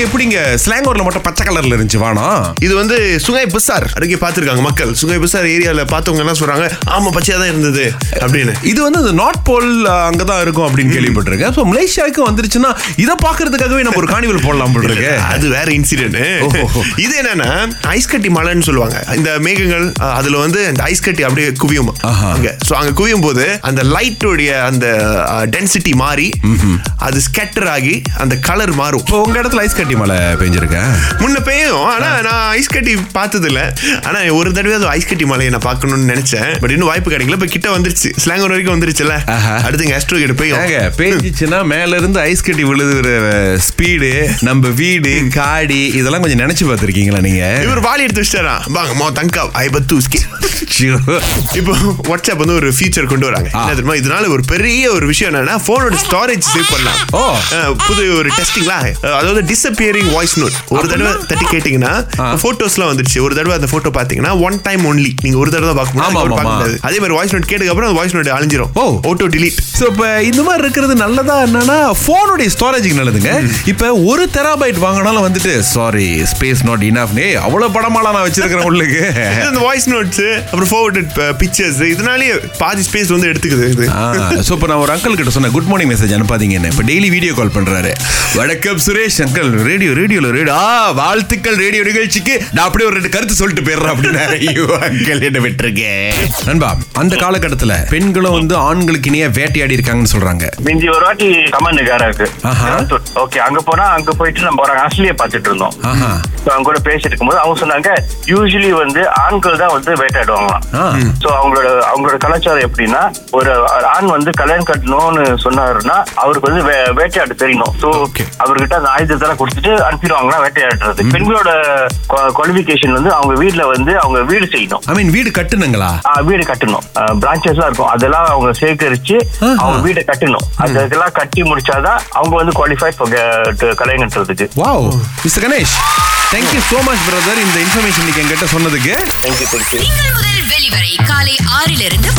ஊர்ல எப்படிங்க? ஸ்லாங்கூர்ல மட்டும் பச்சை கலர்ல இருந்துச்சு வானம் இது வந்து சுங்கை பசார். அருகே பார்த்திருக்காங்க மக்கள். சுங்கை பசார் ஏரியால பார்த்தவங்க என்ன சொல்றாங்க? ஆமா பச்சையா தான் இருந்தது அப்படின்னு. இது வந்து அந்த நார்த் போல் அங்கதான் இருக்கும் அப்படின்னு கேள்விப்பட்டிருக்கேன். சோ மலேசியாவுக்கு வந்துருச்சுன்னா இதை பாக்குறதுக்காகவே நம்ம ஒரு காணிவல் போடலாம் போல இருக்கு. அது வேற இன்சிடென்ட். இது என்னன்னா ஐஸ் கட்டி மலைன்னு சொல்லுவாங்க. இந்த மேகங்கள் அதுல வந்து அந்த ஐஸ் கட்டி அப்படியே குவியும். அங்க. சோ அங்க குவியும் போது அந்த லைட்டோடைய அந்த டென்சிட்டி மாறி அது ஸ்கேட்டர் ஆகி அந்த கலர் மாறும். உங்க இடத்துல ஐஸ் கட்டி மழை பெஞ்சிருக்கேன் முன்ன பெய்யும் ஆனா நான் ஐஸ் கட்டி பார்த்தது இல்ல ஆனா ஒரு தடவை அது ஐஸ் கட்டி மலையை நான் பார்க்கணும்னு நினைச்சேன். பட் இன்னும் வாய்ப்பு கிடைக்கல இப்ப கிட்ட வந்துருச்சு. ஸ்லாங்கூர் வரைக்கும் வந்துருச்சுல. அடுத்து ஆஸ்ட்ரோ கிட்ட பெய்யும் ஏங்க பேஞ்சிச்சுன்னா மேல இருந்து ஐஸ் கட்டி விழுதுற ஸ்பீடு நம்ம வீடு காடி இதெல்லாம் கொஞ்சம் நினைச்சு பார்த்திருக்கீங்களா நீங்க? இவர் வாலி எடுத்து வச்சிட்டாரா? வாங்க மோ தங்கா ஐ பத்து ஐயோ. இப்போ வாட்ஸ்அப் வந்து ஒரு ஃபீச்சர் கொண்டு வராங்க. என்ன தெரியுமா? இதனால ஒரு பெரிய ஒரு விஷயம் என்னன்னா போனோட ஸ்டோரேஜ் சேவ் பண்ணலாம். புது ஒரு டெஸ்டிங்ல அதாவது டிசப்பியரிங் வாய்ஸ் நோட் ஒரு தடவை தட்டி கேட்டீங்கன்னா ஆ. போட்டோஸ்லாம் வந்துருச்சு. ஒரு தடவை அந்த போட்டோ பாத்தீங்கன்னா ஒன் டைம் ஒன்லி நீங்க ஒரு தடவை தான் பார்க்க ஆமா, முடியும் ஆமா, பார்க்க ஆமா. முடியாது. அதே மாதிரி வாய்ஸ் நோட் கேட்டதுக்கு அப்புறம் அந்த வாய்ஸ் நோட் அழிஞ்சிரும். ஓ. ஆட்டோ டிலீட் ஸோ இப்போ இந்த மாதிரி இருக்கிறது நல்லதா என்னன்னா ஃபோனுடைய ஸ்டோரேஜுக்கு நல்லதுங்க. இப்போ ஒரு தெராபைட் வாங்கினாலும் வந்துட்டு சாரி ஸ்பேஸ் நாட் இனஃப் நே அவ்வளோ படமாலாம் நான் வச்சிருக்கிறேன் உங்களுக்கு இந்த வாய்ஸ் நோட்ஸ் அப்புறம் ஃபார்வர்டட் பிக்சர்ஸ் இதனாலேயே பாதி ஸ்பேஸ் வந்து எடுத்துக்குது இது. ஸோ இப்போ நான் ஒரு அங்கிள் கிட்ட சொன்னேன் குட் மார்னிங் மெசேஜ் அனுப்பாதீங்கன்னு. இப்போ டெய்லி வீடியோ கால் பண்றாரு. வணக்கம் சுரேஷ் அங்கிள் ரேடியோ ரேடியோல ரேடியோ. ஆ வாழ்த்துக்கள் ரேடியோ நிகழ்ச்சிக்கு. நான் அப்படியே ஒரு ரெண்டு கருத்து சொல்லிட்டு போயிடுறேன் அப்படின்னு. ஐயோ அங்கிள் என்ன விட்டுருக்கேன் நண்பா அந்த காலகட்டத்தில் பெண்களும் வந்து ஆண்களுக்கு இணைய வேட்டையாடி இருக்காங்கன்னு சொல்றாங்க. மிஞ்சி ஒரு வாட்டி கமன் இருக்கு. ஓகே அங்க போனா அங்க போயிட்டு நம்ம ஒரு ஆஸ்திரேலியா பார்த்துட்டு இருந்தோம். அவங்க கூட பேசிட்டு இருக்கும்போது அவங்க சொன்னாங்க யூஸ்வலி வந்து ஆண்கள் தான் வந்து வேட்டையாடுவாங்களாம். சோ அவங்களோட அவங்களோட கலாச்சாரம் எப்படின்னா ஒரு ஆண் வந்து கல்யாணம் கட்டணும்னு சொன்னாருன்னா அவருக்கு வந்து வேட்டையாட தெரியணும். சோ. அவர்கிட்ட அந்த ஆயுதத்தெல்லாம் கொடுத்துட்டு அனுப்பிடுவாங்கன்னா வேட்டையாடுறது. பெண்களோட குவாலிபிகேஷன் வந்து அவங்க வீட்ல வந்து அவங்க வீடு செய்யணும். ஐ மீன் வீடு கட்டுனுங்களா ஆ, வீடு கட்டணும். பிரான்ச்சஸ் இருக்கும். அதெல்லாம் அவங்க சேகரிச்சு. அவங்க வீடை கட்டணும். அதெல்லாம் கட்டி முடிச்சாதான் அவங்க வந்து குவாலிஃபை கல்யாணம் கட்டுறதுக்கு wow mister Ganesh thank you so much brother இந்த இன்ஃபர்மேஷன் நீங்க என்கிட்ட சொன்னதுக்கு. தேங்க்யூ தேங்க்யூ திங்கள் முதல் வெளிவரை காலை ஆறிலிருந்து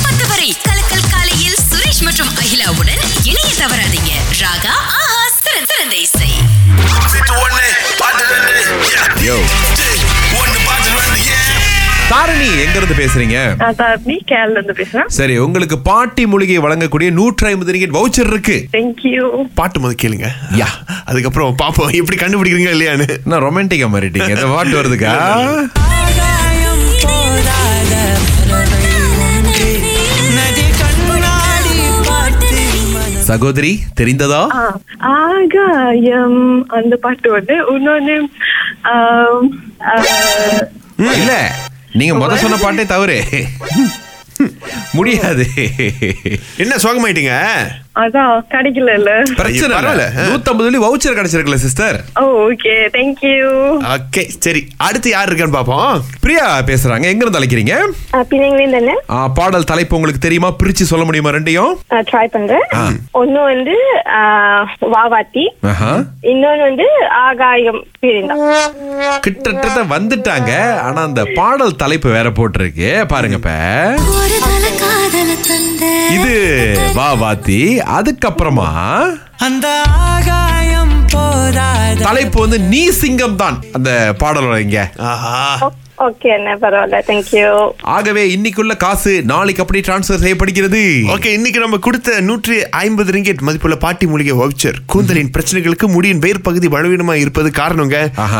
தாரணி எங்க இருந்து பேசுறீங்க நான் தாரணி கேரள இருந்து பேசுறேன். சரி உங்களுக்கு பாட்டி மூலிகை வழங்கக்கூடிய நூற்றி ஐம்பது ரிங்கெட் வவுச்சர் இருக்கு. தேங்க்யூ பாட்டு முதல் கேளுங்க. யா. அதுக்கப்புறம் பாப்போம் எப்படி கண்டுபிடிக்கிறீங்க இல்லையான்னு. என்ன ரொமான்டிக்கா மாறிட்டீங்க? இந்த பாட்டு வருதுக்கா? சகோதரி தெரிந்ததா? ஆகாயம் அந்த பாட்டு வந்து இன்னொன்னு இல்ல. நீங்க முத சொன்ன பாட்டே தவறு. முடியாது. என்ன சோகமாயிட்டீங்க? அதான் கிடைக்கல இல்ல பிரச்சனை இல்ல. பரவாயில்ல. நூத்தம்பது வெள்ளி voucher கிடைச்சிருக்குல்ல sister oh okay thank you okay சரி. அடுத்து யார் இருக்கான்னு பாப்போம் பிரியா பேசுறாங்க. எங்க இருந்து. அழைக்கிறீங்க பாடல் தலைப்பு உங்களுக்கு தெரியுமா? பிரிச்சு சொல்ல முடியுமா ரெண்டையும்? ட்ரை பண்றேன். ஒன்னு வந்து ஆஹ், வாவாத்தி. இன்னொன்னு வந்து ஆகாயம் கிட்டத்தட்ட வந்துட்டாங்க. ஆனா அந்த பாடல் தலைப்பு வேற போட்டிருக்கு. பாருங்க இப்ப. இது வா வாத்தி அதுக்கப்புறமா அந்த தலைப்பு வந்து நீ சிங்கம் தான். அந்த பாடலோட இங்க ஆஹா. ஓகே என்ன பரவாயில்ல தேங்க்யூ ஆகவே இன்னைக்குள்ள காசு நாளைக்கு அப்படி டிரான்ஸ்ஃபர் செய்யப்படுகிறது. ஓகே இன்னைக்கு நம்ம கொடுத்த நூற்றி ஐம்பது ரிங்கெட் மதிப்புள்ள பாட்டி மூலிகை வவுச்சர் கூந்தலின் பிரச்சனைகளுக்கு முடியின் வேர் பகுதி பலவீனமா இருப்பது காரணங்க.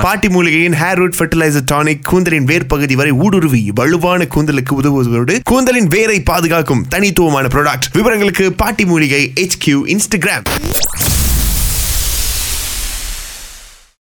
பாட்டி மூலிகையின் ஹேர் ரூட் ஃபெர்டிலைசர் டானிக் கூந்தலின் வேர் பகுதி வரை ஊடுருவி வலுவான கூந்தலுக்கு உதவுவதோடு கூந்தலின் வேரை பாதுகாக்கும் தனித்துவமான ப்ராடக்ட் விவரங்களுக்கு பாட்டி மூலிகை HQ இன்ஸ்டாகிராம்